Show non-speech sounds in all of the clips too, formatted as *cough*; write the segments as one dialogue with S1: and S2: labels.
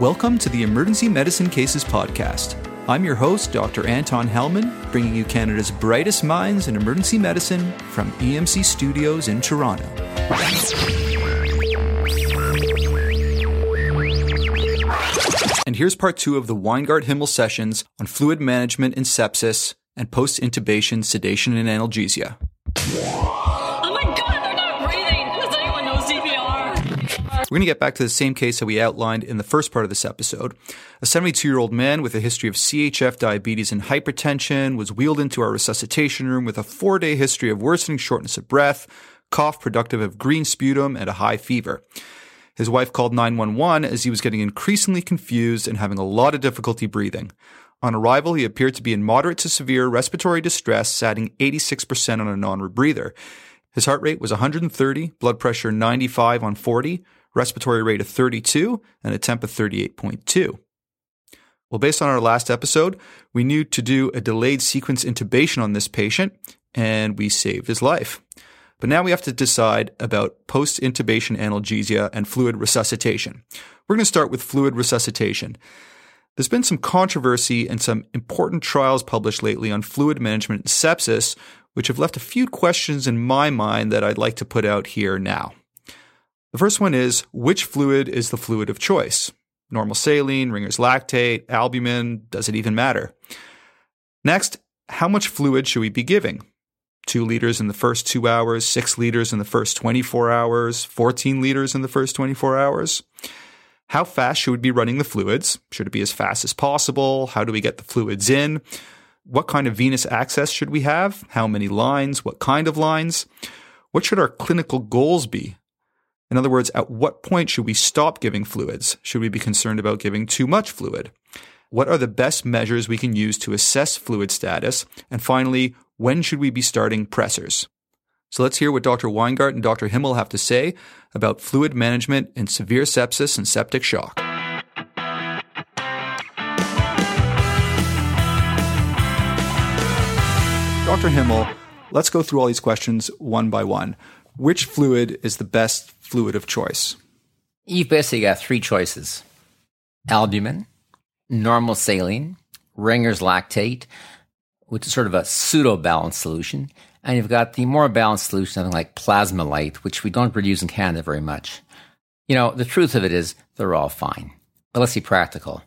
S1: Welcome to the Emergency Medicine Cases Podcast. I'm your host, Dr. Anton Helman, bringing you Canada's brightest minds in emergency medicine from EMC Studios in Toronto. And here's part two of the Weingart Himmel sessions on fluid management in sepsis and post intubation sedation and analgesia. We're going to get back to the same case that we outlined in the first part of this episode. A 72 year old man with a history of CHF, diabetes, and hypertension was wheeled into our resuscitation room with a four day history of worsening shortness of breath, cough productive of green sputum, and a high fever. His wife called 911 as he was getting increasingly confused and having a lot of difficulty breathing. On arrival, he appeared to be in moderate to severe respiratory distress, satting 86% on a non-rebreather. His heart rate was 130, blood pressure 95 on 40, respiratory rate of 32, and a temp of 38.2. Well, based on our last episode, we knew to do a delayed sequence intubation on this patient, and we saved his life. But now we have to decide about post intubation analgesia and fluid resuscitation. We're going to start with fluid resuscitation. There's been some controversy and some important trials published lately on fluid management and sepsis, which have left a few questions in my mind that I'd like to put out here now. The first one is which fluid is the fluid of choice? Normal saline, Ringer's lactate, albumin, does it even matter? Next, how much fluid should we be giving? Two liters in the first two hours, six liters in the first 24 hours, 14 liters in the first 24 hours? How fast should we be running the fluids? Should it be as fast as possible? How do we get the fluids in? What kind of venous access should we have? How many lines? What kind of lines? What should our clinical goals be? In other words, at what point should we stop giving fluids? Should we be concerned about giving too much fluid? What are the best measures we can use to assess fluid status? And finally, when should we be starting pressors? So let's hear what Dr. Weingart and Dr. Himmel have to say about fluid management in severe sepsis and septic shock. Dr. Himmel, let's go through all these questions one by one. Which fluid is the best fluid of choice?
S2: You've basically got three choices albumin, normal saline, Ringer's lactate, which is sort of a pseudo balanced solution. And you've got the more balanced solution, something like Plasma-Lyte, which we don't produce in Canada very much. You know, the truth of it is they're all fine. But let's be practical.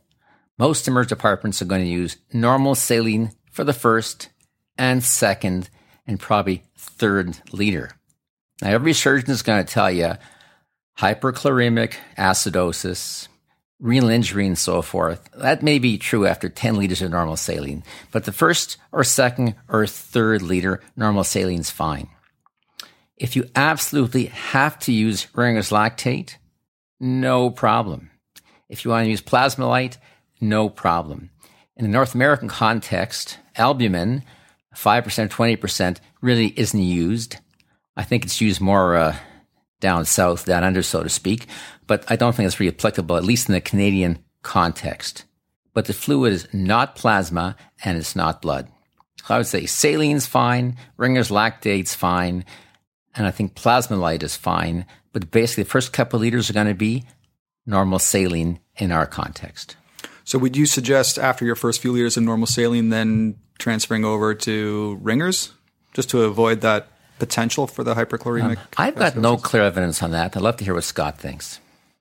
S2: Most emergency departments are going to use normal saline for the first and second and probably third liter. Now, every surgeon is going to tell you hyperchloremic acidosis, renal injury, and so forth. That may be true after 10 liters of normal saline, but the first or second or third liter normal saline is fine. If you absolutely have to use Ringer's lactate, no problem. If you want to use Plasma-Lyte, no problem. In the North American context, albumin, 5%, 20%, really isn't used. I think it's used more uh, down south, down under, so to speak, but I don't think it's really applicable, at least in the Canadian context. But the fluid is not plasma and it's not blood. So I would say saline's fine, Ringer's lactate's fine, and I think Plasma-Lyte is fine. But basically, the first couple liters are going to be normal saline in our context.
S1: So, would you suggest after your first few liters of normal saline, then transferring over to Ringers, just to avoid that potential for the hyperchloremic? Um,
S2: I've got no clear evidence on that. I'd love to hear what Scott thinks.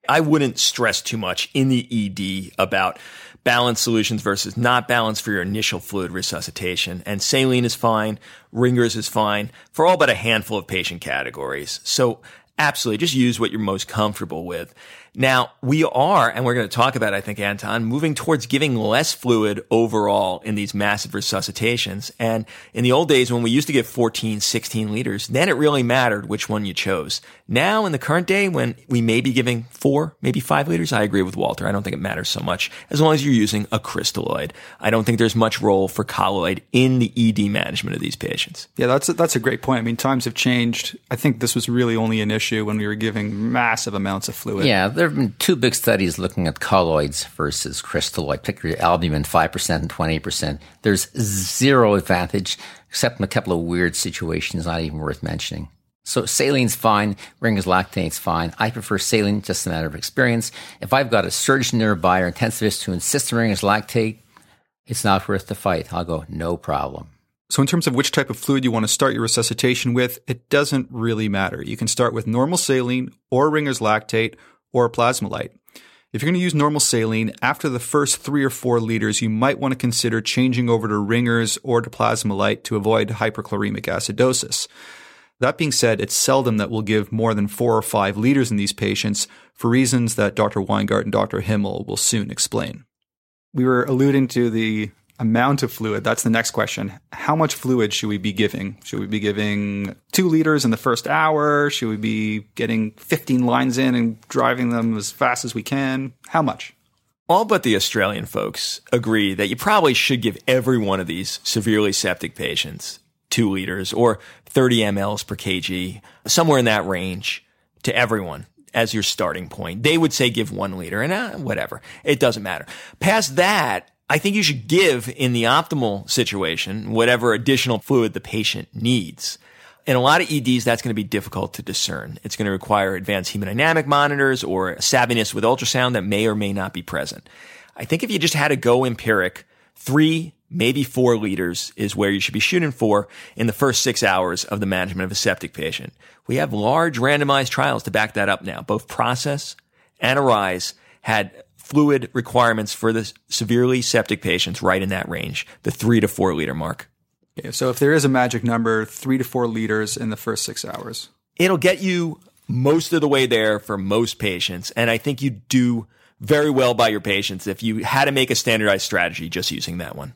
S3: I wouldn't stress too much in the ED about balanced solutions versus not balanced for your initial fluid resuscitation. And saline is fine, Ringers is fine for all but a handful of patient categories. So absolutely just use what you're most comfortable with. Now, we are, and we're going to talk about, I think, Anton, moving towards giving less fluid overall in these massive resuscitations. And in the old days, when we used to give 14, 16 liters, then it really mattered which one you chose. Now, in the current day, when we may be giving four, maybe five liters, I agree with Walter. I don't think it matters so much as long as you're using a crystalloid. I don't think there's much role for colloid in the ED management of these patients.
S1: Yeah, that's a, that's a great point. I mean, times have changed. I think this was really only an issue when we were giving massive amounts of fluid.
S2: Yeah, there have been two big studies looking at colloids versus crystalloid, particularly albumin, 5% and 20%. There's zero advantage, except in a couple of weird situations, not even worth mentioning. So saline's fine, Ringer's lactate's fine. I prefer saline, just a matter of experience. If I've got a surgeon nearby or intensivist who insists on Ringer's lactate, it's not worth the fight. I'll go, no problem.
S1: So, in terms of which type of fluid you want to start your resuscitation with, it doesn't really matter. You can start with normal saline or Ringer's lactate or Plasma-Lyte. If you're going to use normal saline, after the first three or four liters, you might want to consider changing over to Ringer's or to Plasma-Lyte to avoid hyperchloremic acidosis. That being said, it's seldom that we'll give more than four or five liters in these patients for reasons that Dr. Weingart and Dr. Himmel will soon explain. We were alluding to the amount of fluid. That's the next question. How much fluid should we be giving? Should we be giving two liters in the first hour? Should we be getting 15 lines in and driving them as fast as we can? How much?
S3: All but the Australian folks agree that you probably should give every one of these severely septic patients two liters or 30 mLs per kg, somewhere in that range to everyone as your starting point. They would say give one liter and uh, whatever. It doesn't matter. Past that, I think you should give in the optimal situation whatever additional fluid the patient needs. In a lot of EDs, that's going to be difficult to discern. It's going to require advanced hemodynamic monitors or a savviness with ultrasound that may or may not be present. I think if you just had to go empiric, three, maybe four liters is where you should be shooting for in the first six hours of the management of a septic patient. We have large randomized trials to back that up now. Both Process and Arise had fluid requirements for the severely septic patients right in that range, the three to four liter mark.
S1: Okay, so if there is a magic number, three to four liters in the first six hours.
S3: It'll get you most of the way there for most patients. And I think you do very well by your patients if you had to make a standardized strategy just using that one.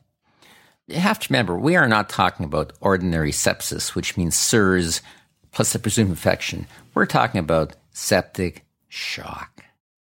S2: You have to remember, we are not talking about ordinary sepsis, which means SIRS plus a presumed infection. We're talking about septic shock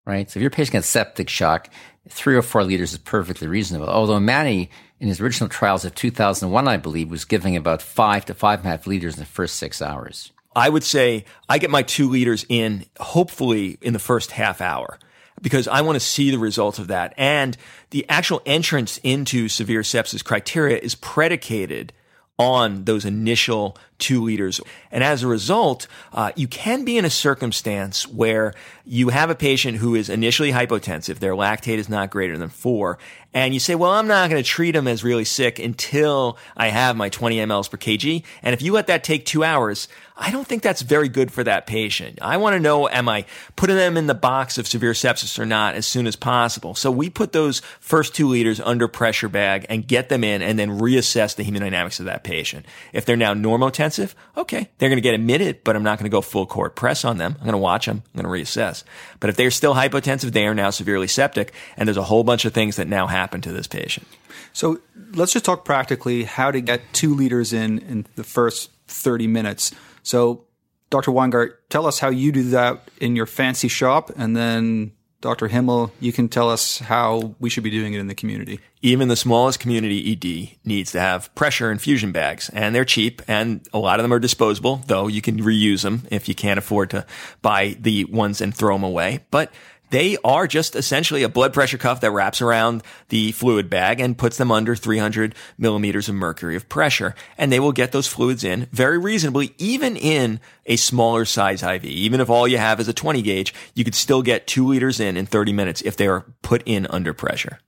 S2: right? So if your patient gets septic shock, three or four liters is perfectly reasonable. Although Manny, in his original trials of 2001, I believe, was giving about five to five and a half liters in the first six hours.
S3: I would say I get my two liters in, hopefully in the first half hour because I want to see the results of that. And the actual entrance into severe sepsis criteria is predicated on those initial two liters. And as a result, uh, you can be in a circumstance where you have a patient who is initially hypotensive, their lactate is not greater than four, and you say, well, I'm not going to treat them as really sick until I have my 20 mLs per kg. And if you let that take two hours, I don't think that's very good for that patient. I want to know, am I putting them in the box of severe sepsis or not as soon as possible? So we put those first two liters under pressure bag and get them in and then reassess the hemodynamics of that patient. If they're now normotensive, okay, they're going to get admitted, but I'm not going to go full court press on them. I'm going to watch them. I'm going to reassess. But if they're still hypotensive, they are now severely septic and there's a whole bunch of things that now happen to this patient.
S1: So let's just talk practically how to get two liters in in the first 30 minutes. So, Dr. Weingart, tell us how you do that in your fancy shop, and then Dr. Himmel, you can tell us how we should be doing it in the community.
S3: Even the smallest community ED needs to have pressure infusion bags, and they're cheap, and a lot of them are disposable, though you can reuse them if you can't afford to buy the ones and throw them away. But they are just essentially a blood pressure cuff that wraps around the fluid bag and puts them under 300 millimeters of mercury of pressure. And they will get those fluids in very reasonably, even in a smaller size IV. Even if all you have is a 20 gauge, you could still get two liters in in 30 minutes if they are put in under pressure.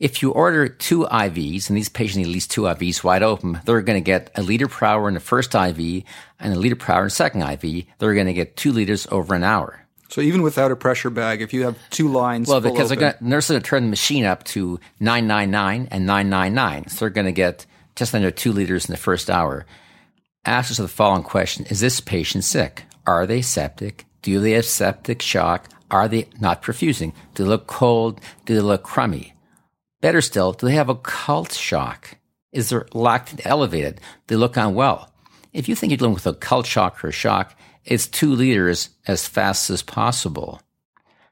S2: If you order two IVs, and these patients need at least two IVs wide open, they're going to get a liter per hour in the first IV and a liter per hour in the second IV. They're going to get two liters over an hour.
S1: So even without a pressure bag, if you have two lines,
S2: well, because they're going nurses are turn the machine up to nine nine nine and nine nine nine, so they're going to get just under two liters in the first hour. Ask us the following question: Is this patient sick? Are they septic? Do they have septic shock? Are they not perfusing? Do they look cold? Do they look crummy? Better still, do they have occult shock? Is their lactate elevated? Do they look unwell? If you think you're dealing with occult shock or shock, it's two liters as fast as possible.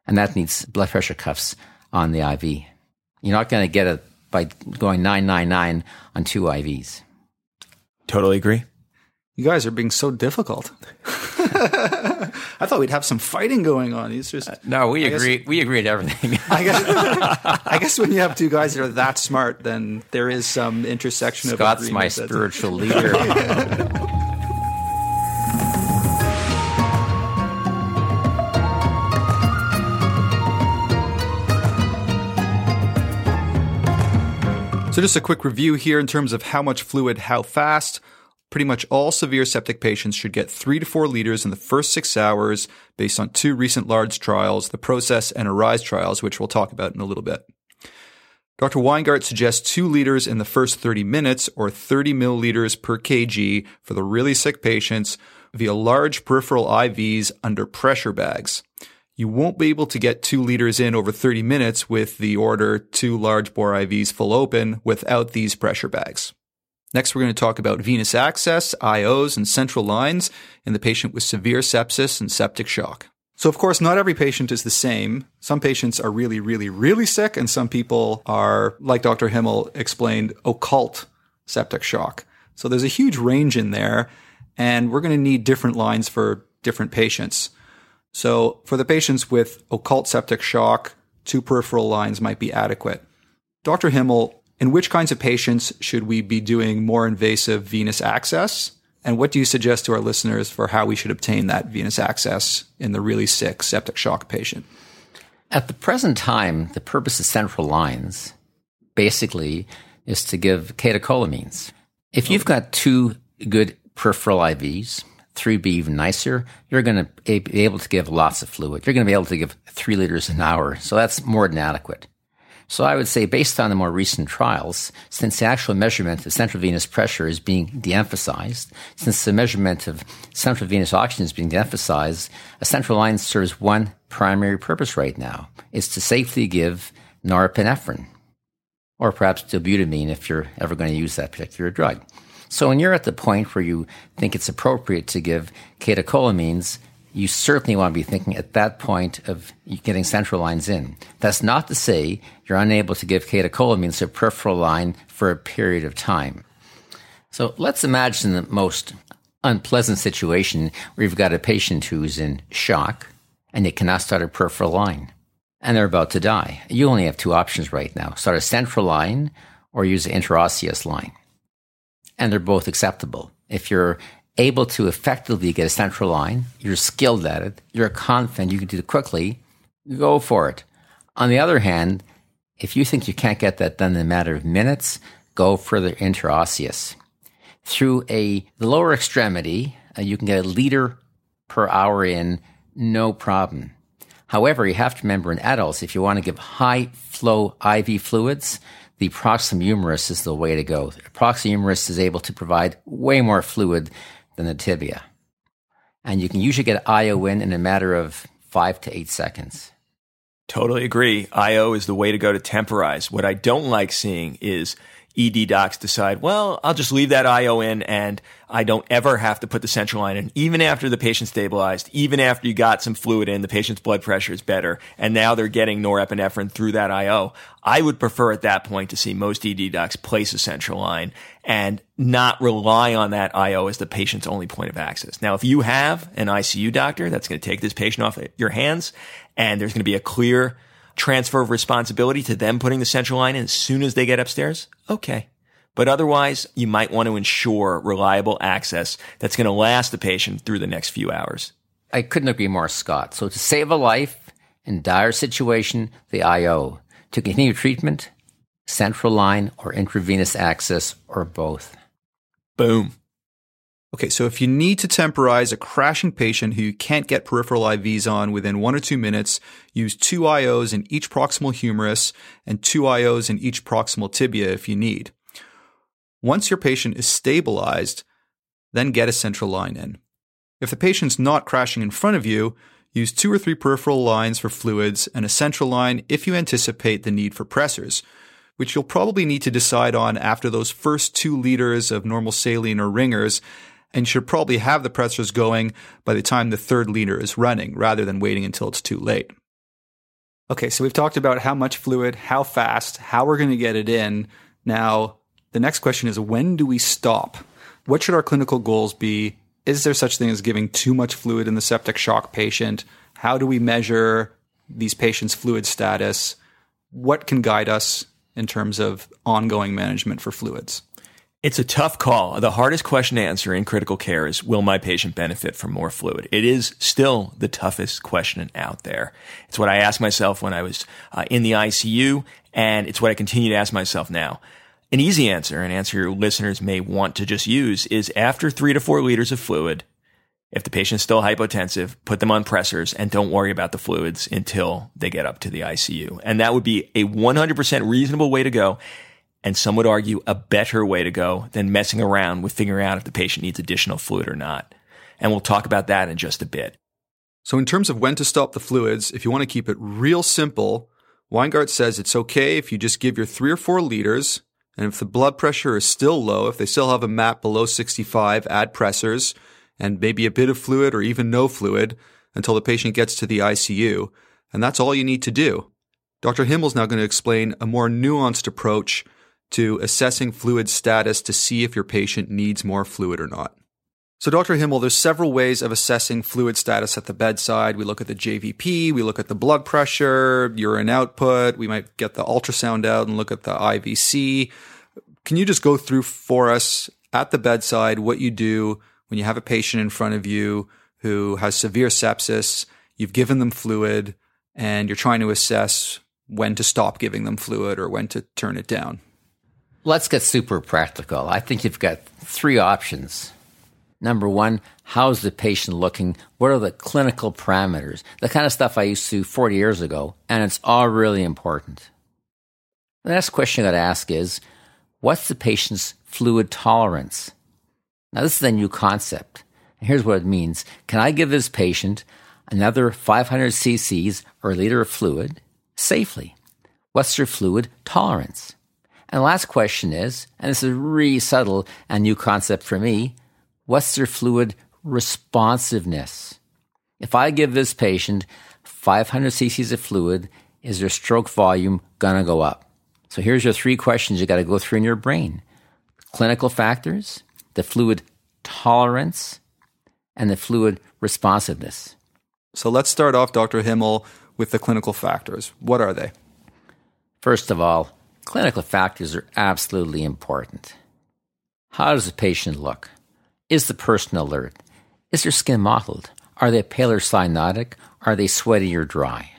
S2: And that needs blood pressure cuffs on the IV. You're not going to get it by going 999 on two IVs.
S3: Totally agree.
S1: You guys are being so difficult. *laughs* I thought we'd have some fighting going on. He's just uh,
S2: no. We I agree. Guess, we agree to everything. *laughs*
S1: I guess. I guess when you have two guys that are that smart, then there is some intersection
S2: Scott's
S1: of.
S2: Scott's my spiritual leader. *laughs*
S1: So, just a quick review here in terms of how much fluid, how fast. Pretty much all severe septic patients should get three to four liters in the first six hours based on two recent large trials, the PROCESS and ARISE trials, which we'll talk about in a little bit. Dr. Weingart suggests two liters in the first 30 minutes or 30 milliliters per kg for the really sick patients via large peripheral IVs under pressure bags. You won't be able to get two liters in over 30 minutes with the order two large bore IVs full open without these pressure bags. Next, we're going to talk about venous access, IOs, and central lines in the patient with severe sepsis and septic shock. So, of course, not every patient is the same. Some patients are really, really, really sick, and some people are, like Dr. Himmel explained, occult septic shock. So, there's a huge range in there, and we're going to need different lines for different patients. So, for the patients with occult septic shock, two peripheral lines might be adequate. Dr. Himmel in which kinds of patients should we be doing more invasive venous access? And what do you suggest to our listeners for how we should obtain that venous access in the really sick septic shock patient?
S2: At the present time, the purpose of central lines basically is to give catecholamines. If you've got two good peripheral IVs, three be even nicer, you're going to be able to give lots of fluid. You're going to be able to give three liters an hour. So that's more than adequate. So I would say, based on the more recent trials, since the actual measurement of central venous pressure is being de-emphasized, since the measurement of central venous oxygen is being de-emphasized, a central line serves one primary purpose right now. is to safely give norepinephrine, or perhaps dobutamine if you're ever going to use that particular drug. So when you're at the point where you think it's appropriate to give catecholamines, you certainly want to be thinking at that point of getting central lines in. That's not to say you're unable to give catecholamines a peripheral line for a period of time. So let's imagine the most unpleasant situation where you've got a patient who's in shock and they cannot start a peripheral line and they're about to die. You only have two options right now start a central line or use an interosseous line. And they're both acceptable. If you're able to effectively get a central line, you're skilled at it, you're confident you can do it quickly, go for it. On the other hand, if you think you can't get that done in a matter of minutes, go for the interosseous. Through a the lower extremity, uh, you can get a liter per hour in, no problem. However, you have to remember in adults, if you want to give high flow IV fluids, the proximal humerus is the way to go. The proximal humerus is able to provide way more fluid than the tibia. And you can usually get IO in in a matter of five to eight seconds.
S3: Totally agree. IO is the way to go to temporize. What I don't like seeing is ED docs decide, well, I'll just leave that IO in and I don't ever have to put the central line in. Even after the patient stabilized, even after you got some fluid in, the patient's blood pressure is better. And now they're getting norepinephrine through that IO. I would prefer at that point to see most ED docs place a central line and not rely on that IO as the patient's only point of access. Now, if you have an ICU doctor that's going to take this patient off your hands and there's going to be a clear transfer of responsibility to them putting the central line in as soon as they get upstairs? Okay. But otherwise, you might want to ensure reliable access that's going to last the patient through the next few hours.
S2: I couldn't agree more, Scott. So to save a life in dire situation, the IO. To continue treatment, central line or intravenous access or both.
S3: Boom.
S1: Okay, so if you need to temporize a crashing patient who you can't get peripheral IVs on within one or two minutes, use two IOs in each proximal humerus and two IOs in each proximal tibia if you need. Once your patient is stabilized, then get a central line in. If the patient's not crashing in front of you, use two or three peripheral lines for fluids and a central line if you anticipate the need for pressors, which you'll probably need to decide on after those first two liters of normal saline or ringers and should probably have the pressors going by the time the third liter is running rather than waiting until it's too late. Okay, so we've talked about how much fluid, how fast, how we're going to get it in. Now, the next question is when do we stop? What should our clinical goals be? Is there such thing as giving too much fluid in the septic shock patient? How do we measure these patients' fluid status? What can guide us in terms of ongoing management for fluids?
S3: It's a tough call. The hardest question to answer in critical care is Will my patient benefit from more fluid? It is still the toughest question out there. It's what I asked myself when I was uh, in the ICU, and it's what I continue to ask myself now. An easy answer, an answer your listeners may want to just use, is after three to four liters of fluid, if the patient's still hypotensive, put them on pressors and don't worry about the fluids until they get up to the ICU. And that would be a 100% reasonable way to go. And some would argue a better way to go than messing around with figuring out if the patient needs additional fluid or not. And we'll talk about that in just a bit.
S1: So, in terms of when to stop the fluids, if you want to keep it real simple, Weingart says it's okay if you just give your three or four liters. And if the blood pressure is still low, if they still have a MAP below 65, add pressors and maybe a bit of fluid or even no fluid until the patient gets to the ICU. And that's all you need to do. Dr. Himmel's now going to explain a more nuanced approach to assessing fluid status to see if your patient needs more fluid or not. So, Dr. Himmel, there's several ways of assessing fluid status at the bedside. We look at the JVP, we look at the blood pressure, urine output, we might get the ultrasound out and look at the IVC. Can you just go through for us at the bedside what you do when you have a patient in front of you who has severe sepsis, you've given them fluid, and you're trying to assess when to stop giving them fluid or when to turn it down?
S2: Let's get super practical. I think you've got three options. Number one, how's the patient looking? What are the clinical parameters? The kind of stuff I used to 40 years ago, and it's all really important. The next question I got to ask is, what's the patient's fluid tolerance? Now, this is a new concept. And here's what it means. Can I give this patient another 500 cc's or a liter of fluid safely? What's their fluid tolerance? And the last question is, and this is really subtle and new concept for me, What's their fluid responsiveness? If I give this patient 500 cc's of fluid, is their stroke volume going to go up? So here's your three questions you got to go through in your brain clinical factors, the fluid tolerance, and the fluid responsiveness.
S1: So let's start off, Dr. Himmel, with the clinical factors. What are they?
S2: First of all, clinical factors are absolutely important. How does the patient look? Is the person alert? Is their skin mottled? Are they pale or cyanotic? Are they sweaty or dry?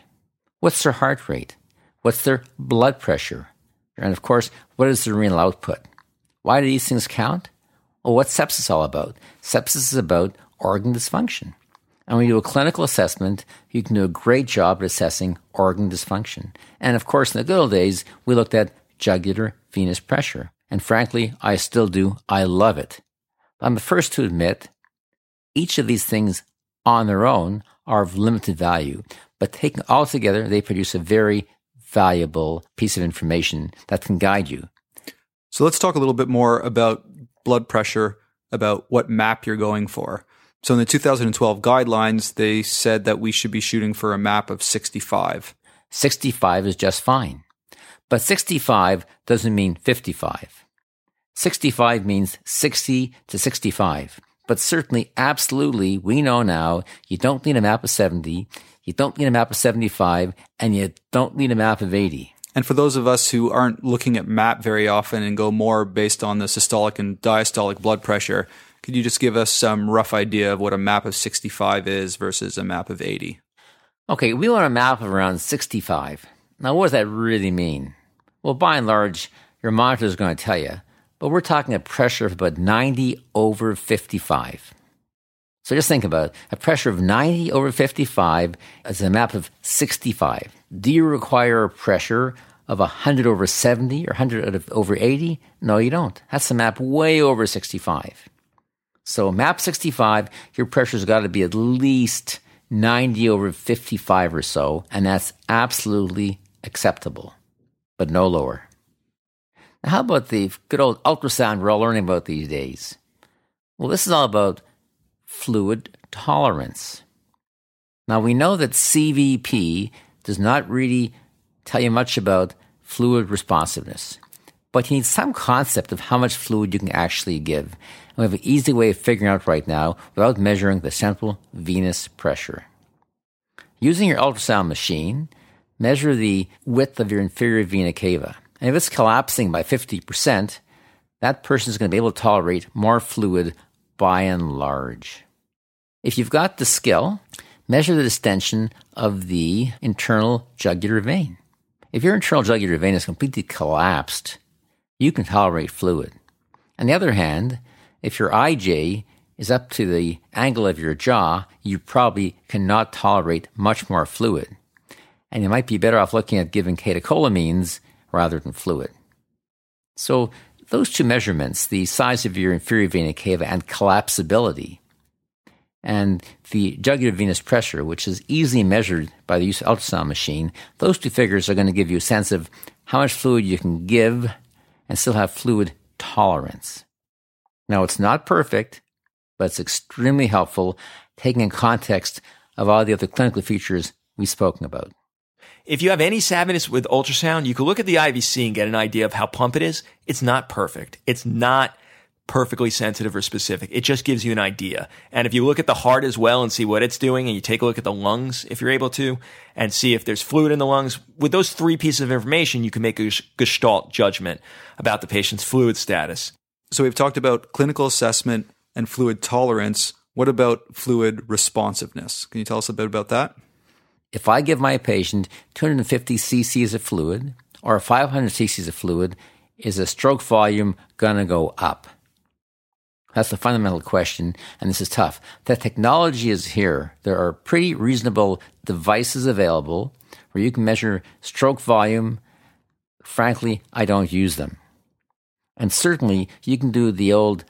S2: What's their heart rate? What's their blood pressure? And of course, what is the renal output? Why do these things count? Well, what's sepsis all about? Sepsis is about organ dysfunction. And when you do a clinical assessment, you can do a great job at assessing organ dysfunction. And of course, in the good old days, we looked at jugular venous pressure. And frankly, I still do. I love it. I'm the first to admit each of these things on their own are of limited value, but taken all together, they produce a very valuable piece of information that can guide you.
S1: So let's talk a little bit more about blood pressure, about what MAP you're going for. So in the 2012 guidelines, they said that we should be shooting for a MAP of 65.
S2: 65 is just fine. But 65 doesn't mean 55. 65 means 60 to 65. But certainly, absolutely, we know now you don't need a map of 70, you don't need a map of 75, and you don't need a map of 80.
S1: And for those of us who aren't looking at MAP very often and go more based on the systolic and diastolic blood pressure, could you just give us some rough idea of what a map of 65 is versus a map of 80?
S2: Okay, we want a map of around 65. Now, what does that really mean? Well, by and large, your monitor is going to tell you but we're talking a pressure of about 90 over 55. So just think about it. A pressure of 90 over 55 is a map of 65. Do you require a pressure of 100 over 70 or 100 over 80? No, you don't. That's a map way over 65. So map 65, your pressure's got to be at least 90 over 55 or so, and that's absolutely acceptable, but no lower. Now, how about the good old ultrasound we're all learning about these days? Well, this is all about fluid tolerance. Now, we know that CVP does not really tell you much about fluid responsiveness, but you need some concept of how much fluid you can actually give. And we have an easy way of figuring out right now without measuring the central venous pressure. Using your ultrasound machine, measure the width of your inferior vena cava. And if it's collapsing by 50%, that person is going to be able to tolerate more fluid by and large. If you've got the skill, measure the distension of the internal jugular vein. If your internal jugular vein is completely collapsed, you can tolerate fluid. On the other hand, if your IJ is up to the angle of your jaw, you probably cannot tolerate much more fluid. And you might be better off looking at giving catecholamines rather than fluid. So those two measurements, the size of your inferior vena cava and collapsibility, and the jugular venous pressure, which is easily measured by the use of ultrasound machine, those two figures are going to give you a sense of how much fluid you can give and still have fluid tolerance. Now, it's not perfect, but it's extremely helpful taking in context of all the other clinical features we've spoken about.
S3: If you have any savviness with ultrasound, you can look at the IVC and get an idea of how pump it is. It's not perfect. It's not perfectly sensitive or specific. It just gives you an idea. And if you look at the heart as well and see what it's doing, and you take a look at the lungs, if you're able to, and see if there's fluid in the lungs, with those three pieces of information, you can make a gestalt judgment about the patient's fluid status.
S1: So we've talked about clinical assessment and fluid tolerance. What about fluid responsiveness? Can you tell us a bit about that?
S2: If I give my patient 250 cc's of fluid or 500 cc's of fluid, is the stroke volume going to go up? That's the fundamental question, and this is tough. The technology is here. There are pretty reasonable devices available where you can measure stroke volume. Frankly, I don't use them. And certainly, you can do the old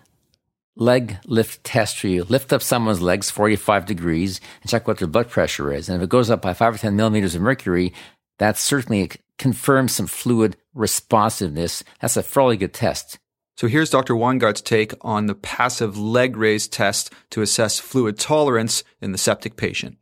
S2: leg lift test where you lift up someone's legs 45 degrees and check what their blood pressure is. And if it goes up by 5 or 10 millimeters of mercury, that certainly confirms some fluid responsiveness. That's a fairly good test.
S1: So here's Dr. Weingart's take on the passive leg raise test to assess fluid tolerance in the septic patient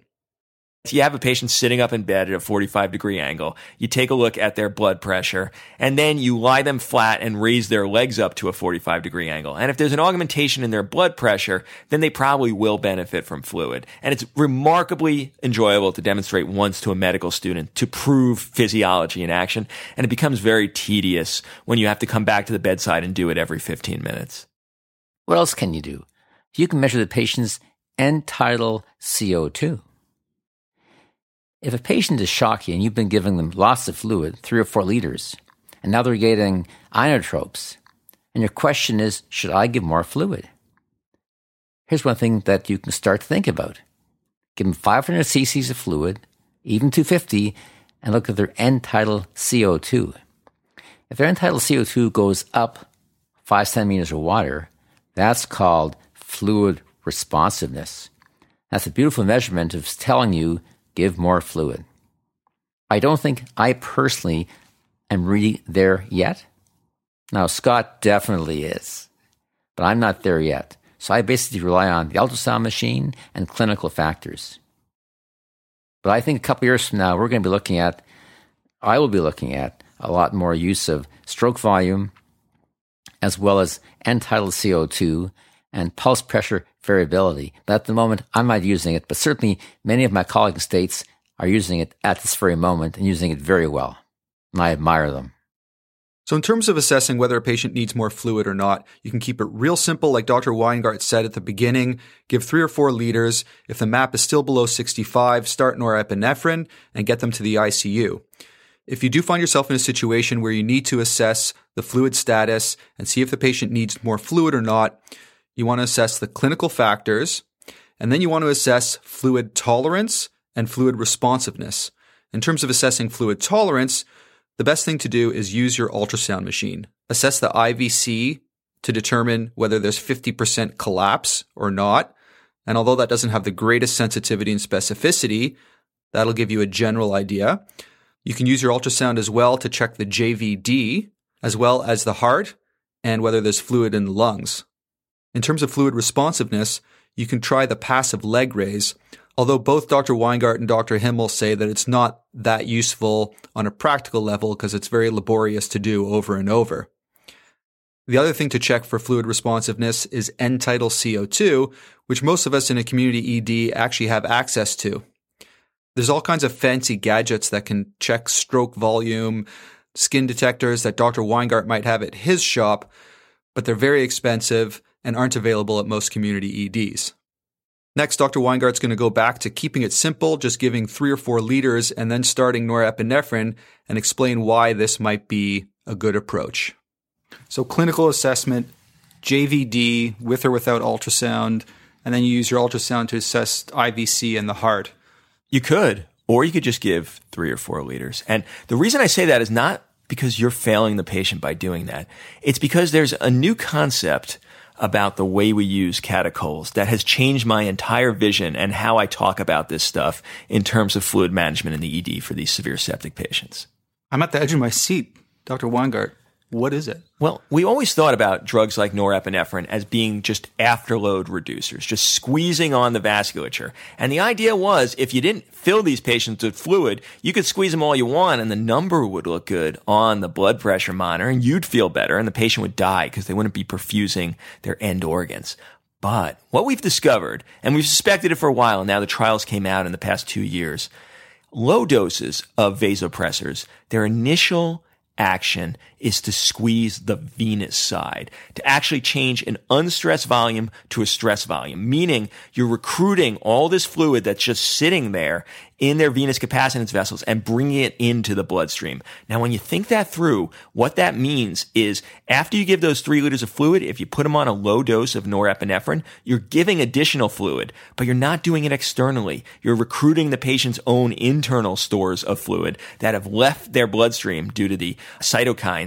S3: you have a patient sitting up in bed at a 45 degree angle. You take a look at their blood pressure and then you lie them flat and raise their legs up to a 45 degree angle. And if there's an augmentation in their blood pressure, then they probably will benefit from fluid. And it's remarkably enjoyable to demonstrate once to a medical student to prove physiology in action. And it becomes very tedious when you have to come back to the bedside and do it every 15 minutes.
S2: What else can you do? You can measure the patient's end tidal CO2. If a patient is shocky and you've been giving them lots of fluid, three or four liters, and now they're getting inotropes, and your question is, should I give more fluid? Here's one thing that you can start to think about. Give them 500 cc's of fluid, even 250, and look at their end tidal CO2. If their end tidal CO2 goes up five centimeters of water, that's called fluid responsiveness. That's a beautiful measurement of telling you give more fluid. I don't think I personally am really there yet. Now, Scott definitely is, but I'm not there yet. So I basically rely on the ultrasound machine and clinical factors. But I think a couple years from now, we're going to be looking at, I will be looking at a lot more use of stroke volume as well as end tidal CO2 and pulse pressure variability. But at the moment, I'm not using it, but certainly many of my colleague states are using it at this very moment and using it very well. And I admire them.
S1: So, in terms of assessing whether a patient needs more fluid or not, you can keep it real simple, like Dr. Weingart said at the beginning. Give three or four liters. If the MAP is still below 65, start norepinephrine and get them to the ICU. If you do find yourself in a situation where you need to assess the fluid status and see if the patient needs more fluid or not, you want to assess the clinical factors, and then you want to assess fluid tolerance and fluid responsiveness. In terms of assessing fluid tolerance, the best thing to do is use your ultrasound machine. Assess the IVC to determine whether there's 50% collapse or not. And although that doesn't have the greatest sensitivity and specificity, that'll give you a general idea. You can use your ultrasound as well to check the JVD, as well as the heart and whether there's fluid in the lungs. In terms of fluid responsiveness, you can try the passive leg raise, although both Dr. Weingart and Dr. Himmel say that it's not that useful on a practical level because it's very laborious to do over and over. The other thing to check for fluid responsiveness is end tidal CO2, which most of us in a community ED actually have access to. There's all kinds of fancy gadgets that can check stroke volume, skin detectors that Dr. Weingart might have at his shop, but they're very expensive and aren't available at most community EDs. Next, Dr. Weingart's going to go back to keeping it simple, just giving three or four liters and then starting norepinephrine and explain why this might be a good approach. So clinical assessment, JVD with or without ultrasound, and then you use your ultrasound to assess IVC and the heart.
S3: You could, or you could just give three or four liters. And the reason I say that is not because you're failing the patient by doing that. It's because there's a new concept about the way we use catechols that has changed my entire vision and how I talk about this stuff in terms of fluid management in the ED for these severe septic patients.
S1: I'm at the edge of my seat, Dr. Weingart. What is it?
S3: Well, we always thought about drugs like norepinephrine as being just afterload reducers, just squeezing on the vasculature. And the idea was if you didn't fill these patients with fluid, you could squeeze them all you want and the number would look good on the blood pressure monitor and you'd feel better and the patient would die because they wouldn't be perfusing their end organs. But what we've discovered, and we've suspected it for a while, and now the trials came out in the past two years, low doses of vasopressors, their initial action is to squeeze the venous side, to actually change an unstressed volume to a stress volume, meaning you're recruiting all this fluid that's just sitting there in their venous capacitance vessels and bringing it into the bloodstream. Now, when you think that through, what that means is after you give those three liters of fluid, if you put them on a low dose of norepinephrine, you're giving additional fluid, but you're not doing it externally. You're recruiting the patient's own internal stores of fluid that have left their bloodstream due to the cytokines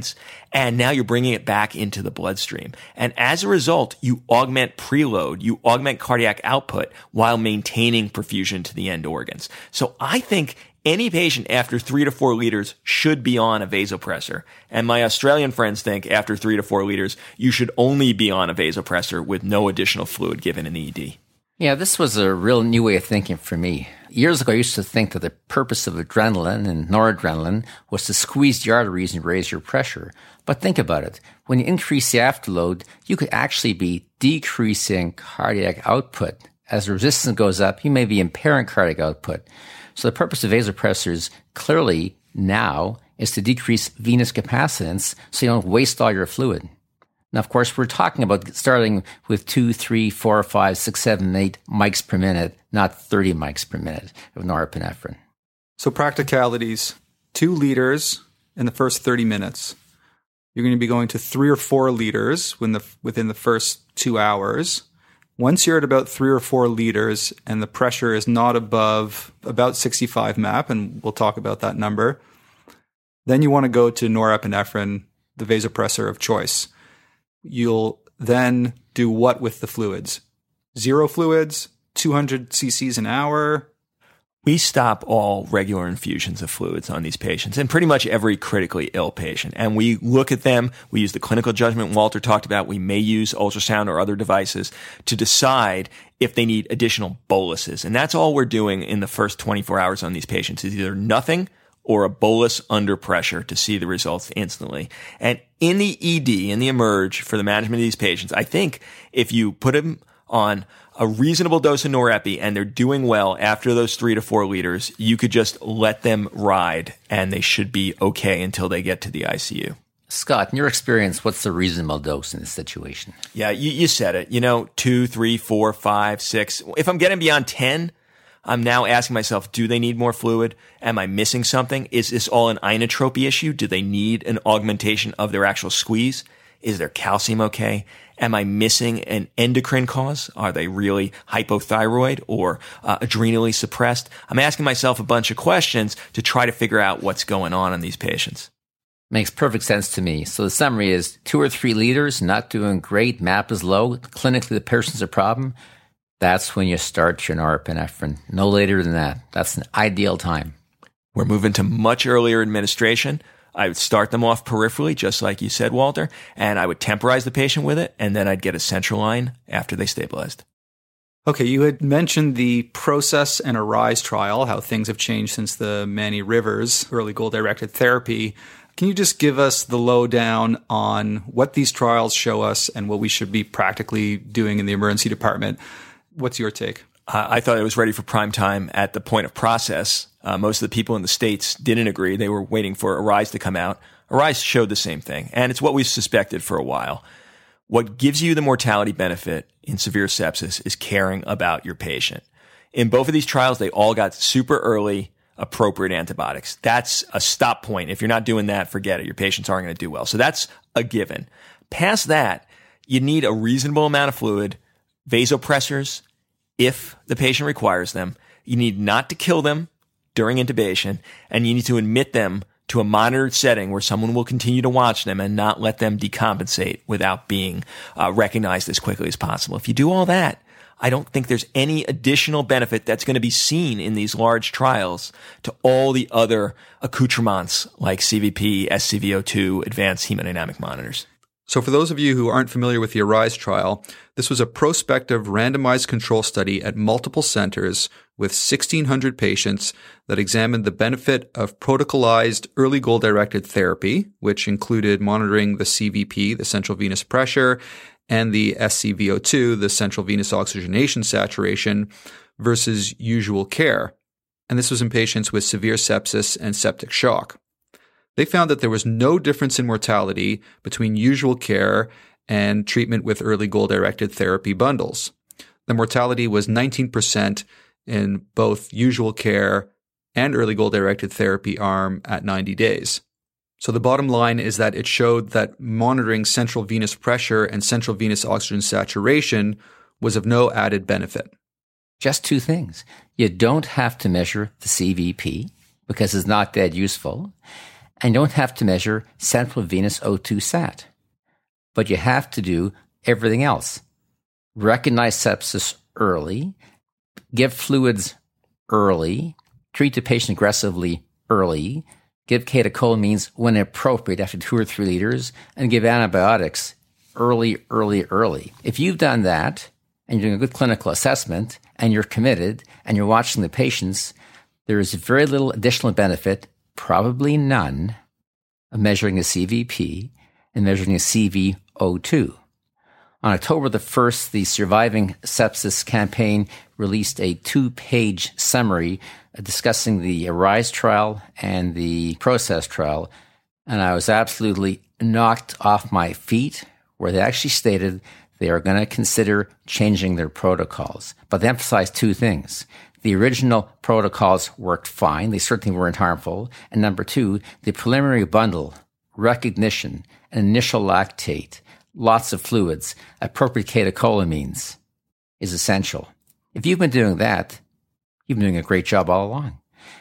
S3: and now you're bringing it back into the bloodstream. And as a result, you augment preload, you augment cardiac output while maintaining perfusion to the end organs. So I think any patient after three to four liters should be on a vasopressor. And my Australian friends think after three to four liters, you should only be on a vasopressor with no additional fluid given in the ED.
S2: Yeah, this was a real new way of thinking for me. Years ago, I used to think that the purpose of adrenaline and noradrenaline was to squeeze the arteries and raise your pressure. But think about it. When you increase the afterload, you could actually be decreasing cardiac output. As the resistance goes up, you may be impairing cardiac output. So the purpose of vasopressors clearly now is to decrease venous capacitance so you don't waste all your fluid. Now, of course, we're talking about starting with two, three, four, five, six, seven, eight mics per minute, not 30 mics per minute of norepinephrine.
S1: So, practicalities two liters in the first 30 minutes. You're going to be going to three or four liters the, within the first two hours. Once you're at about three or four liters and the pressure is not above about 65 MAP, and we'll talk about that number, then you want to go to norepinephrine, the vasopressor of choice you'll then do what with the fluids? Zero fluids, 200 cc's an hour.
S3: We stop all regular infusions of fluids on these patients and pretty much every critically ill patient. And we look at them. We use the clinical judgment Walter talked about. We may use ultrasound or other devices to decide if they need additional boluses. And that's all we're doing in the first 24 hours on these patients is either nothing or a bolus under pressure to see the results instantly. And in the ED, in the emerge for the management of these patients, I think if you put them on a reasonable dose of norepi and they're doing well after those three to four liters, you could just let them ride and they should be okay until they get to the ICU.
S2: Scott, in your experience, what's the reasonable dose in this situation?
S3: Yeah, you, you said it. You know, two, three, four, five, six. If I'm getting beyond 10, I'm now asking myself, do they need more fluid? Am I missing something? Is this all an inotropy issue? Do they need an augmentation of their actual squeeze? Is their calcium okay? Am I missing an endocrine cause? Are they really hypothyroid or uh, adrenally suppressed? I'm asking myself a bunch of questions to try to figure out what's going on in these patients.
S2: Makes perfect sense to me. So the summary is two or three liters, not doing great. MAP is low. Clinically, the person's a problem that's when you start your norepinephrine. No later than that. That's an ideal time.
S3: We're moving to much earlier administration. I would start them off peripherally, just like you said, Walter, and I would temporize the patient with it, and then I'd get a central line after they stabilized.
S1: Okay, you had mentioned the process and arise trial, how things have changed since the Manny Rivers early goal directed therapy. Can you just give us the lowdown on what these trials show us and what we should be practically doing in the emergency department? What's your take?
S3: Uh, I thought it was ready for prime time at the point of process. Uh, most of the people in the states didn't agree. They were waiting for Arise to come out. Arise showed the same thing, and it's what we suspected for a while. What gives you the mortality benefit in severe sepsis is caring about your patient. In both of these trials, they all got super early appropriate antibiotics. That's a stop point. If you're not doing that, forget it. Your patients aren't going to do well. So that's a given. Past that, you need a reasonable amount of fluid, vasopressors, if the patient requires them. You need not to kill them during intubation, and you need to admit them to a monitored setting where someone will continue to watch them and not let them decompensate without being uh, recognized as quickly as possible. If you do all that, I don't think there's any additional benefit that's going to be seen in these large trials to all the other accoutrements like CVP, SCVO2, advanced hemodynamic monitors.
S1: So, for those of you who aren't familiar with the ARISE trial, this was a prospective randomized control study at multiple centers with 1,600 patients that examined the benefit of protocolized early goal directed therapy, which included monitoring the CVP, the central venous pressure, and the SCVO2, the central venous oxygenation saturation, versus usual care. And this was in patients with severe sepsis and septic shock. They found that there was no difference in mortality between usual care and treatment with early goal directed therapy bundles. The mortality was 19% in both usual care and early goal directed therapy arm at 90 days. So the bottom line is that it showed that monitoring central venous pressure and central venous oxygen saturation was of no added benefit.
S2: Just two things. You don't have to measure the CVP because it's not that useful and don't have to measure central venous O2 sat. But you have to do everything else. Recognize sepsis early, give fluids early, treat the patient aggressively early, give catecholamines when appropriate after two or three liters, and give antibiotics early, early, early. If you've done that and you're doing a good clinical assessment and you're committed and you're watching the patients, there is very little additional benefit probably none, of measuring a CVP and measuring a CVO2. On October the 1st, the Surviving Sepsis campaign released a two page summary discussing the ARISE trial and the PROCESS trial. And I was absolutely knocked off my feet, where they actually stated they are going to consider changing their protocols. But they emphasized two things. The original protocols worked fine. They certainly weren't harmful. And number two, the preliminary bundle, recognition, initial lactate, lots of fluids, appropriate catecholamines is essential. If you've been doing that, you've been doing a great job all along.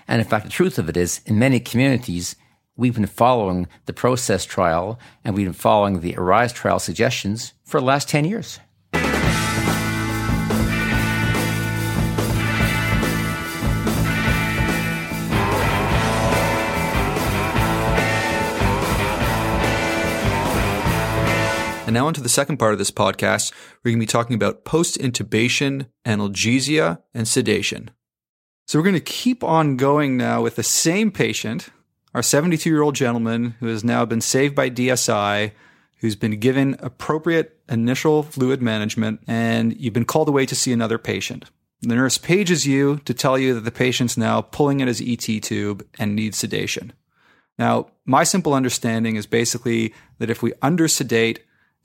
S2: And in fact, the truth of it is, in many communities, we've been following the PROCESS trial and we've been following the ARISE trial suggestions for the last 10 years.
S1: And now, onto the second part of this podcast, we're going to be talking about post intubation, analgesia, and sedation. So, we're going to keep on going now with the same patient, our 72 year old gentleman who has now been saved by DSI, who's been given appropriate initial fluid management, and you've been called away to see another patient. The nurse pages you to tell you that the patient's now pulling at his ET tube and needs sedation. Now, my simple understanding is basically that if we under sedate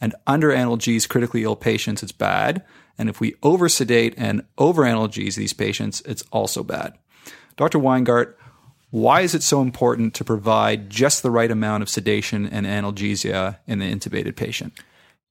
S1: and under analgesize critically ill patients, it's bad. And if we over sedate and over analgesize these patients, it's also bad. Dr. Weingart, why is it so important to provide just the right amount of sedation and analgesia in the intubated patient?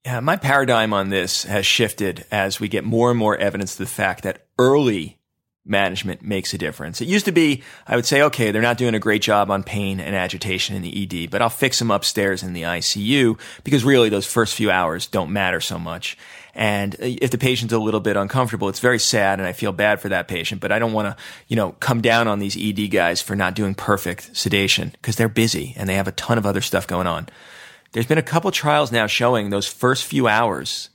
S3: Yeah, my paradigm on this has shifted as we get more and more evidence to the fact that early management makes a difference. It used to be, I would say, okay, they're not doing a great job on pain and agitation in the ED, but I'll fix them upstairs in the ICU because really those first few hours don't matter so much. And if the patient's a little bit uncomfortable, it's very sad and I feel bad for that patient, but I don't want to, you know, come down on these ED guys for not doing perfect sedation because they're busy and they have a ton of other stuff going on. There's been a couple trials now showing those first few hours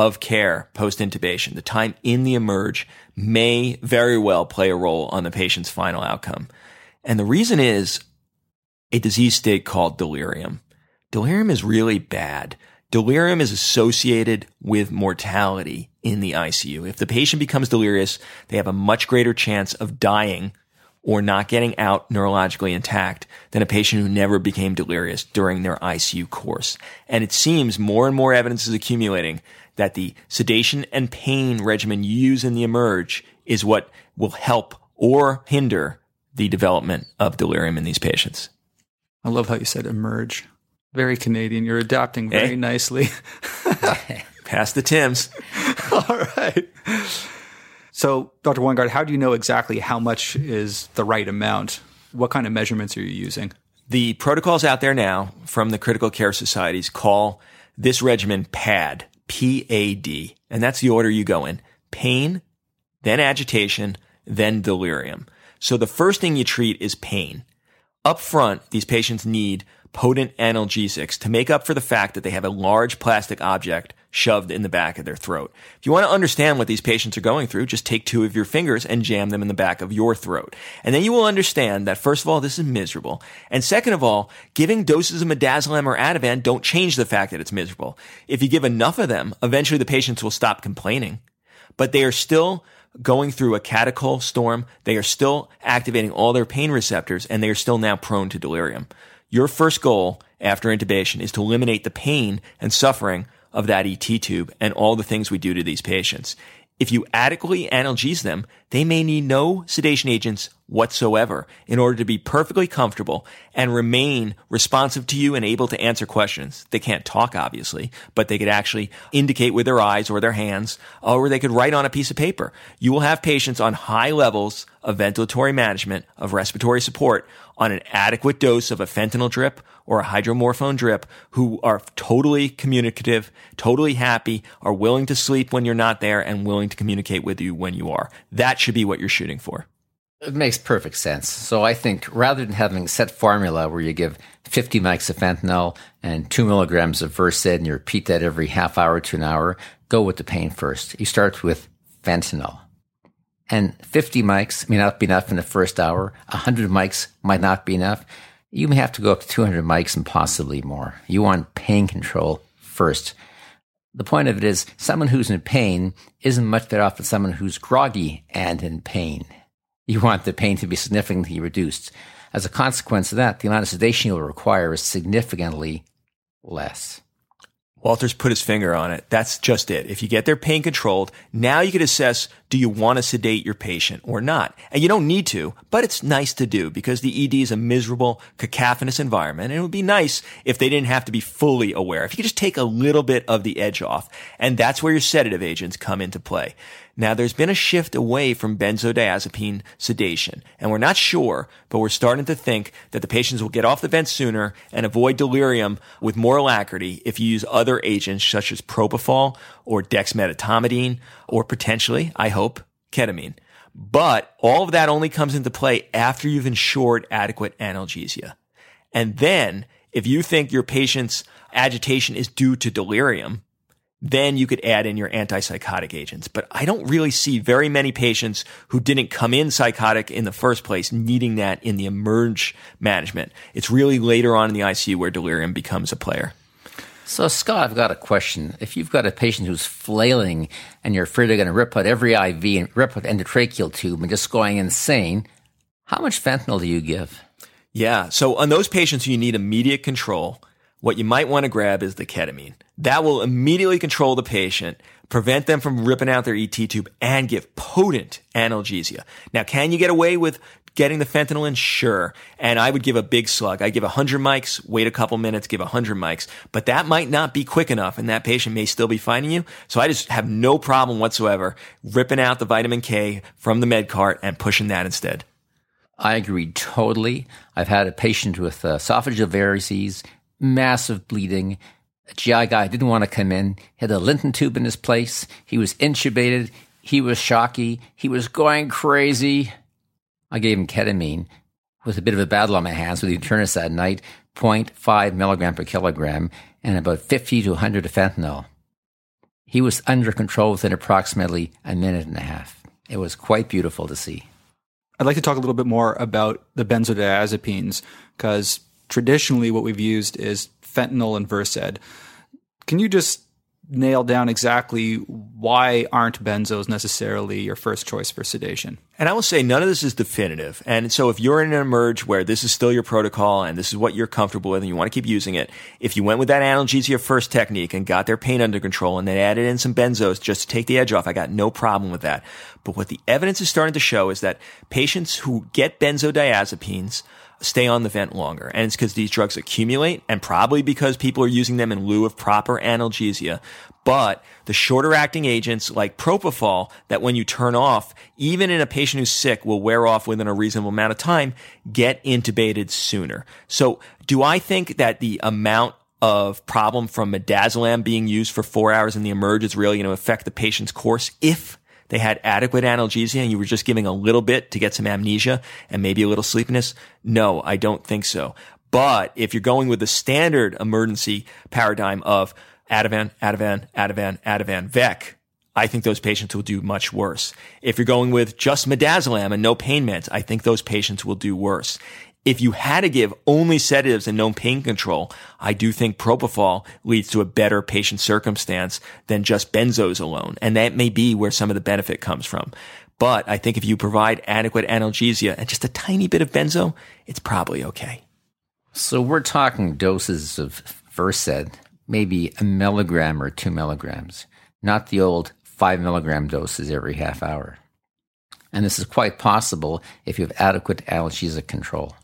S3: of care post intubation, the time in the emerge may very well play a role on the patient's final outcome. And the reason is a disease state called delirium. Delirium is really bad. Delirium is associated with mortality in the ICU. If the patient becomes delirious, they have a much greater chance of dying or not getting out neurologically intact than a patient who never became delirious during their ICU course. And it seems more and more evidence is accumulating that the sedation and pain regimen you use in the emerge is what will help or hinder the development of delirium in these patients.
S1: I love how you said emerge. Very Canadian. You're adapting very
S3: Eh?
S1: nicely. *laughs*
S3: Pass the Tims. *laughs*
S1: All right. So, Dr. Weingart, how do you know exactly how much is the right amount? What kind of measurements are you using?
S3: The protocols out there now from the critical care societies call this regimen PAD, P A D, and that's the order you go in pain, then agitation, then delirium. So the first thing you treat is pain. Up front, these patients need potent analgesics to make up for the fact that they have a large plastic object shoved in the back of their throat. If you want to understand what these patients are going through, just take two of your fingers and jam them in the back of your throat. And then you will understand that first of all, this is miserable. And second of all, giving doses of midazolam or Ativan don't change the fact that it's miserable. If you give enough of them, eventually the patients will stop complaining. But they are still going through a catechol storm. They are still activating all their pain receptors and they are still now prone to delirium. Your first goal after intubation is to eliminate the pain and suffering of that ET tube and all the things we do to these patients. If you adequately analgesize them, they may need no sedation agents whatsoever in order to be perfectly comfortable and remain responsive to you and able to answer questions. They can't talk, obviously, but they could actually indicate with their eyes or their hands, uh, or they could write on a piece of paper. You will have patients on high levels of ventilatory management, of respiratory support, on an adequate dose of a fentanyl drip or a hydromorphone drip who are totally communicative, totally happy, are willing to sleep when you're not there and willing to communicate with you when you are. That should be what you're shooting for.
S2: It makes perfect sense. So I think rather than having a set formula where you give 50 mics of fentanyl and two milligrams of Versed and you repeat that every half hour to an hour, go with the pain first. You start with fentanyl. And 50 mics may not be enough in the first hour. 100 mics might not be enough. You may have to go up to 200 mics and possibly more. You want pain control first. The point of it is someone who's in pain isn't much better off than someone who's groggy and in pain. You want the pain to be significantly reduced. As a consequence of that, the amount of sedation you'll require is significantly less.
S3: Walter's put his finger on it. That's just it. If you get their pain controlled, now you can assess do you want to sedate your patient or not? And you don't need to, but it's nice to do because the ED is a miserable, cacophonous environment. And it would be nice if they didn't have to be fully aware. If you could just take a little bit of the edge off. And that's where your sedative agents come into play. Now, there's been a shift away from benzodiazepine sedation, and we're not sure, but we're starting to think that the patients will get off the vent sooner and avoid delirium with more alacrity if you use other agents such as propofol or dexmedetomidine or potentially, I hope, ketamine. But all of that only comes into play after you've ensured adequate analgesia. And then, if you think your patient's agitation is due to delirium, then you could add in your antipsychotic agents. But I don't really see very many patients who didn't come in psychotic in the first place needing that in the emerge management. It's really later on in the ICU where delirium becomes a player.
S2: So, Scott, I've got a question. If you've got a patient who's flailing and you're afraid they're going to rip out every IV and rip out the endotracheal tube and just going insane, how much fentanyl do you give?
S3: Yeah. So on those patients who you need immediate control, what you might want to grab is the ketamine. That will immediately control the patient, prevent them from ripping out their ET tube, and give potent analgesia. Now, can you get away with getting the fentanyl in? Sure. And I would give a big slug. I give 100 mics, wait a couple minutes, give 100 mics. But that might not be quick enough, and that patient may still be finding you. So I just have no problem whatsoever ripping out the vitamin K from the med cart and pushing that instead.
S2: I agree totally. I've had a patient with uh, esophageal varices, massive bleeding. A GI guy didn't want to come in, had a Linton tube in his place. He was intubated. He was shocky. He was going crazy. I gave him ketamine with a bit of a battle on my hands with the internist that night, 0.5 milligram per kilogram, and about 50 to 100 of fentanyl. He was under control within approximately a minute and a half. It was quite beautiful to see.
S1: I'd like to talk a little bit more about the benzodiazepines because traditionally what we've used is fentanyl and Versed. Can you just nail down exactly why aren't benzos necessarily your first choice for sedation.
S3: And I will say none of this is definitive. And so if you're in an emerge where this is still your protocol and this is what you're comfortable with and you want to keep using it, if you went with that analgesia first technique and got their pain under control and then added in some benzos just to take the edge off, I got no problem with that. But what the evidence is starting to show is that patients who get benzodiazepines stay on the vent longer. And it's because these drugs accumulate and probably because people are using them in lieu of proper analgesia. But the shorter acting agents like propofol that when you turn off, even in a patient who's sick will wear off within a reasonable amount of time, get intubated sooner. So do I think that the amount of problem from midazolam being used for four hours in the emerge is really going to affect the patient's course if they had adequate analgesia and you were just giving a little bit to get some amnesia and maybe a little sleepiness? No, I don't think so. But if you're going with the standard emergency paradigm of Ativan, Ativan, Ativan, Ativan, Vec, I think those patients will do much worse. If you're going with just midazolam and no pain meds, I think those patients will do worse. If you had to give only sedatives and no pain control, I do think propofol leads to a better patient circumstance than just benzos alone. And that may be where some of the benefit comes from. But I think if you provide adequate analgesia and just a tiny bit of benzo, it's probably okay.
S2: So we're talking doses of Versed, maybe a milligram or two milligrams, not the old five milligram doses every half hour. And this is quite possible if you have adequate analgesic control.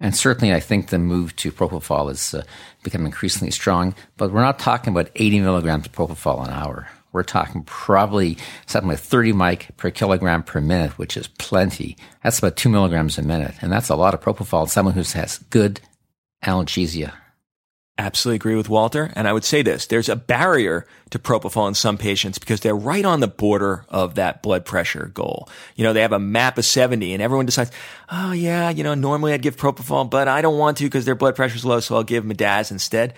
S2: And certainly, I think the move to propofol has uh, become increasingly strong. But we're not talking about 80 milligrams of propofol an hour. We're talking probably something like 30 mic per kilogram per minute, which is plenty. That's about two milligrams a minute. And that's a lot of propofol in someone who has good analgesia
S3: absolutely agree with Walter. And I would say this there's a barrier to propofol in some patients because they're right on the border of that blood pressure goal. You know, they have a map of 70 and everyone decides, oh, yeah, you know, normally I'd give propofol, but I don't want to because their blood pressure's low, so I'll give Midaz instead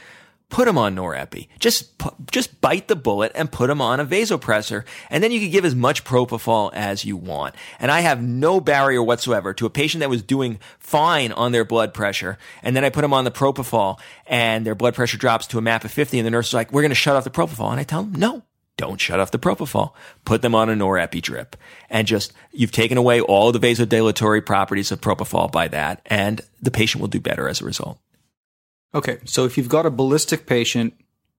S3: put them on norepi. Just just bite the bullet and put them on a vasopressor, and then you can give as much propofol as you want. And I have no barrier whatsoever to a patient that was doing fine on their blood pressure, and then I put them on the propofol, and their blood pressure drops to a map of 50, and the nurse is like, "We're going to shut off the propofol," and I tell them, "No." Don't shut off the propofol. Put them on a norepi drip. And just, you've taken away all the vasodilatory properties of propofol by that, and the patient will do better as a result.
S1: Okay, so if you've got a ballistic patient,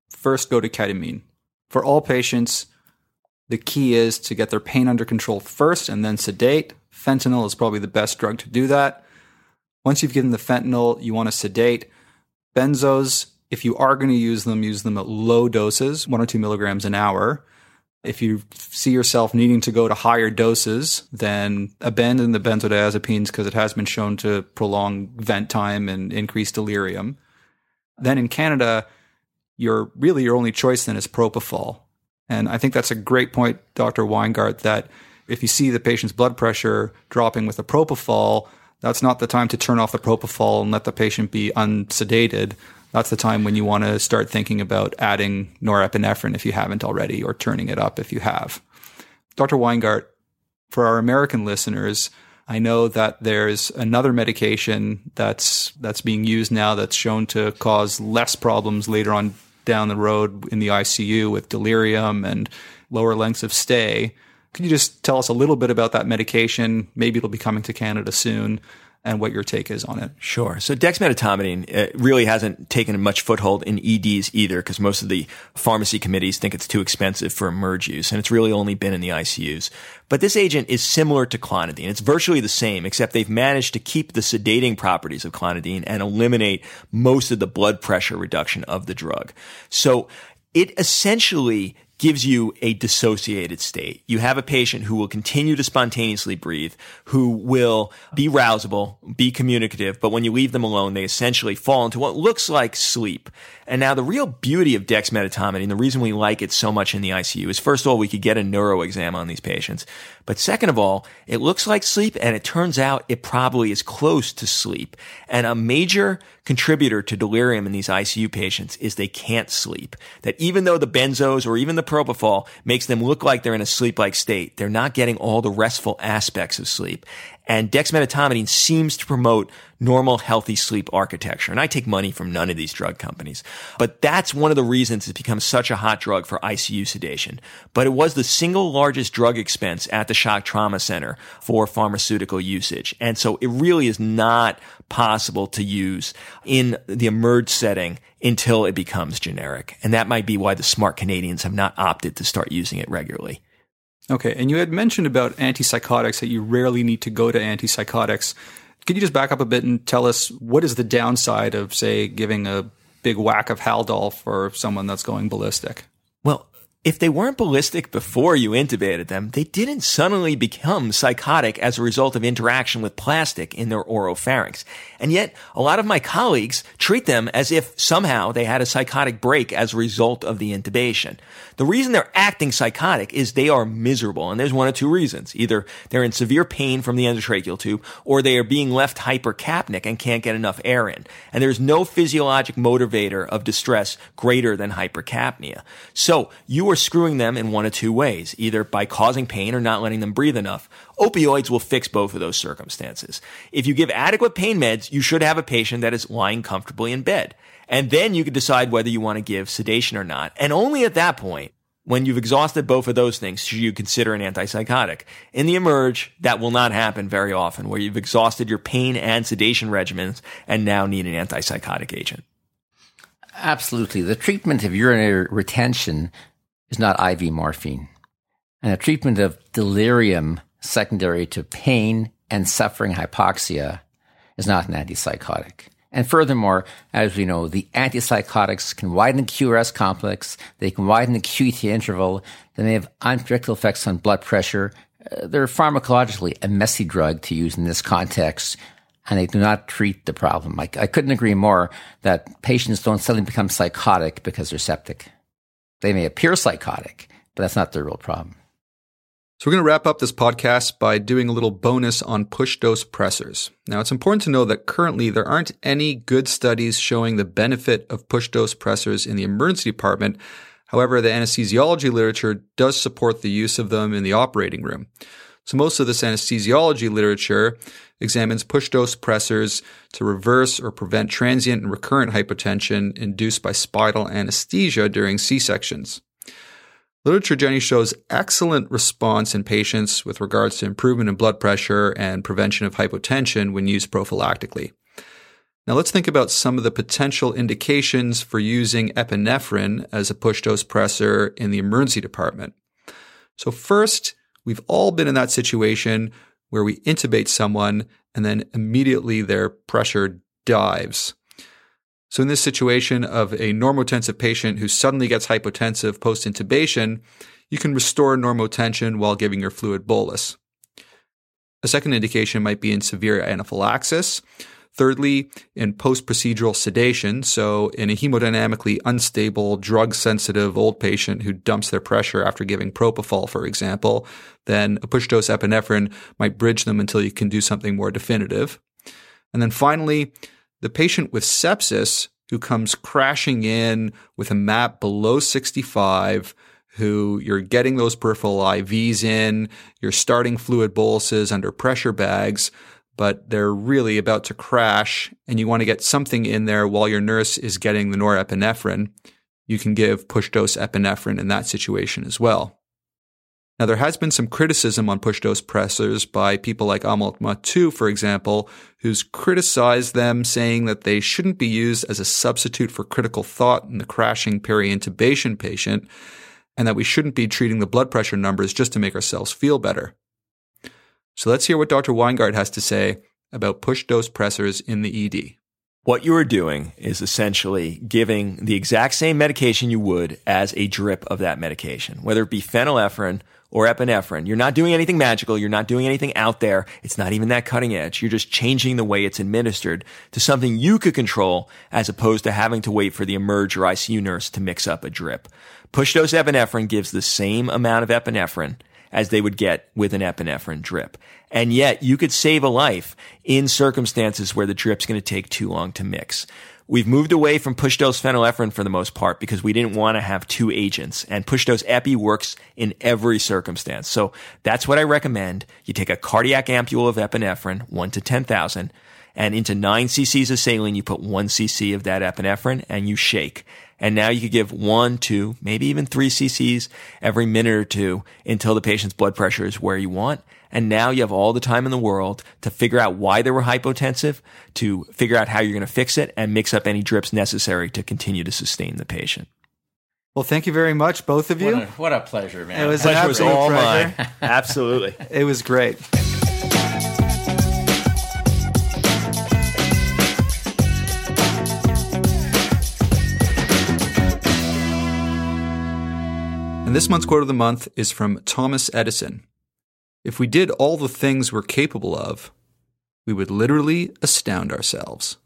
S1: first go to ketamine. For all patients, the key is to get their pain under control first and then sedate. Fentanyl is probably the best drug to do that. Once you've given the fentanyl, you want to sedate. Benzos, if you are going to use them, use them at low doses, one or two milligrams an hour. If you see yourself needing to go to higher doses, then abandon the benzodiazepines because it has been shown to prolong vent time and increase delirium. Then in Canada, your really your only choice then is propofol. And I think that's a great point, Dr. Weingart, that if you see the patient's blood pressure dropping with a propofol, that's not the time to turn off the propofol and let the patient be unsedated. That's the time when you want to start thinking about adding norepinephrine if you haven't already, or turning it up if you have. Dr. Weingart, for our American listeners, I know that there's another medication that's that's being used now that's shown to cause less problems later on down the road in the ICU with delirium and lower lengths of stay. Can you just tell us a little bit about that medication? Maybe it'll be coming to Canada soon and what your take is on it.
S3: Sure. So dexmedetomidine uh, really hasn't taken much foothold in EDs either because most of the pharmacy committees think it's too expensive for emerge use and it's really only been in the ICUs. But this agent is similar to clonidine. It's virtually the same except they've managed to keep the sedating properties of clonidine and eliminate most of the blood pressure reduction of the drug. So it essentially gives you a dissociated state. You have a patient who will continue to spontaneously breathe, who will be rousable, be communicative, but when you leave them alone, they essentially fall into what looks like sleep. And now the real beauty of dexmedetomidine, the reason we like it so much in the ICU is first of all, we could get a neuro exam on these patients. But second of all, it looks like sleep and it turns out it probably is close to sleep. And a major contributor to delirium in these ICU patients is they can't sleep. That even though the benzos or even the propofol makes them look like they're in a sleep-like state, they're not getting all the restful aspects of sleep. And dexmedetomidine seems to promote normal, healthy sleep architecture. And I take money from none of these drug companies. But that's one of the reasons it's become such a hot drug for ICU sedation. But it was the single largest drug expense at the shock trauma center for pharmaceutical usage. And so it really is not possible to use in the emerge setting until it becomes generic. And that might be why the smart Canadians have not opted to start using it regularly.
S1: Okay, and you had mentioned about antipsychotics that you rarely need to go to antipsychotics. Could you just back up a bit and tell us what is the downside of, say, giving a big whack of Haldol for someone that's going ballistic?
S3: If they weren't ballistic before you intubated them, they didn't suddenly become psychotic as a result of interaction with plastic in their oropharynx. And yet, a lot of my colleagues treat them as if somehow they had a psychotic break as a result of the intubation. The reason they're acting psychotic is they are miserable, and there's one of two reasons. Either they're in severe pain from the endotracheal tube, or they are being left hypercapnic and can't get enough air in. And there's no physiologic motivator of distress greater than hypercapnia. So, you are screwing them in one of two ways, either by causing pain or not letting them breathe enough. Opioids will fix both of those circumstances. If you give adequate pain meds, you should have a patient that is lying comfortably in bed. And then you can decide whether you want to give sedation or not. And only at that point, when you've exhausted both of those things, should you consider an antipsychotic. In the emerge, that will not happen very often, where you've exhausted your pain and sedation regimens and now need an antipsychotic agent.
S2: Absolutely. The treatment of urinary retention is not IV morphine. And the treatment of delirium secondary to pain and suffering hypoxia is not an antipsychotic. And furthermore, as we know, the antipsychotics can widen the QRS complex, they can widen the QT interval, they may have unpredictable effects on blood pressure. Uh, they're pharmacologically a messy drug to use in this context, and they do not treat the problem. I, I couldn't agree more that patients don't suddenly become psychotic because they're septic. They may appear psychotic, but that's not their real problem.
S1: So we're going to wrap up this podcast by doing a little bonus on push dose pressors. Now it's important to know that currently there aren't any good studies showing the benefit of push dose pressors in the emergency department. However, the anesthesiology literature does support the use of them in the operating room. So most of this anesthesiology literature examines push dose pressors to reverse or prevent transient and recurrent hypotension induced by spinal anesthesia during C-sections. Literature generally shows excellent response in patients with regards to improvement in blood pressure and prevention of hypotension when used prophylactically. Now let's think about some of the potential indications for using epinephrine as a push dose pressor in the emergency department. So first, we've all been in that situation where we intubate someone and then immediately their pressure dives. So in this situation of a normotensive patient who suddenly gets hypotensive post intubation, you can restore normotension while giving your fluid bolus. A second indication might be in severe anaphylaxis. Thirdly, in post procedural sedation, so in a hemodynamically unstable, drug sensitive old patient who dumps their pressure after giving propofol, for example, then a push dose epinephrine might bridge them until you can do something more definitive. And then finally, the patient with sepsis who comes crashing in with a map below 65, who you're getting those peripheral IVs in, you're starting fluid boluses under pressure bags, but they're really about to crash and you want to get something in there while your nurse is getting the norepinephrine. You can give push dose epinephrine in that situation as well. Now, there has been some criticism on push dose pressors by people like Amal Mattu, for example, who's criticized them saying that they shouldn't be used as a substitute for critical thought in the crashing peri-intubation patient, and that we shouldn't be treating the blood pressure numbers just to make ourselves feel better. So let's hear what Dr. Weingart has to say about push dose pressors in the ED.
S3: What you are doing is essentially giving the exact same medication you would as a drip of that medication, whether it be phenylephrine or epinephrine. You're not doing anything magical. You're not doing anything out there. It's not even that cutting edge. You're just changing the way it's administered to something you could control as opposed to having to wait for the emerge or ICU nurse to mix up a drip. Push dose epinephrine gives the same amount of epinephrine as they would get with an epinephrine drip. And yet you could save a life in circumstances where the drip's going to take too long to mix. We've moved away from push dose phenylephrine for the most part because we didn't want to have two agents and push dose epi works in every circumstance. So that's what I recommend. You take a cardiac ampule of epinephrine, one to 10,000 and into nine cc's of saline, you put one cc of that epinephrine and you shake. And now you could give one, two, maybe even three cc's every minute or two until the patient's blood pressure is where you want. And now you have all the time in the world to figure out why they were hypotensive, to figure out how you're going to fix it and mix up any drips necessary to continue to sustain the patient.
S1: Well, thank you very much, both of you.
S2: What a, what a pleasure, man.
S1: It was
S3: Pleasure was
S1: absolute
S3: all
S1: pleasure.
S3: mine. *laughs* Absolutely.
S1: It was great. And this month's quote of the month is from Thomas Edison. If we did all the things we're capable of, we would literally astound ourselves.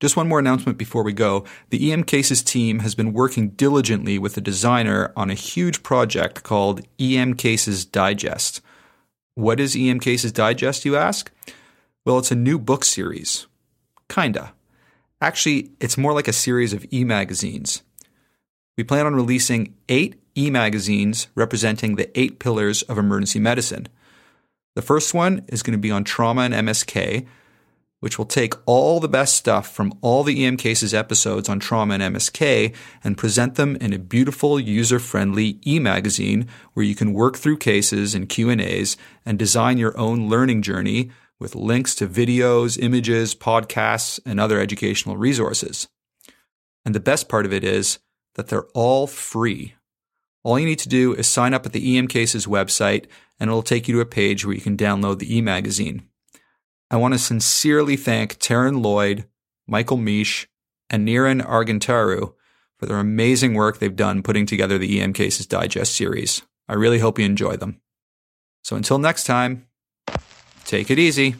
S1: Just one more announcement before we go. The EM Cases team has been working diligently with a designer on a huge project called EM Cases Digest. What is EM Cases Digest, you ask? Well, it's a new book series. Kinda. Actually, it's more like a series of e magazines. We plan on releasing eight e magazines representing the eight pillars of emergency medicine. The first one is going to be on trauma and MSK, which will take all the best stuff from all the EM Cases episodes on trauma and MSK and present them in a beautiful, user-friendly e-magazine where you can work through cases and Q&As and design your own learning journey with links to videos, images, podcasts, and other educational resources. And the best part of it is that they're all free. All you need to do is sign up at the EM Cases website and it'll take you to a page where you can download the e-magazine. I want to sincerely thank Taryn Lloyd, Michael Misch, and Niran Argintaru for their amazing work they've done putting together the EM Cases Digest series. I really hope you enjoy them. So until next time, take it easy.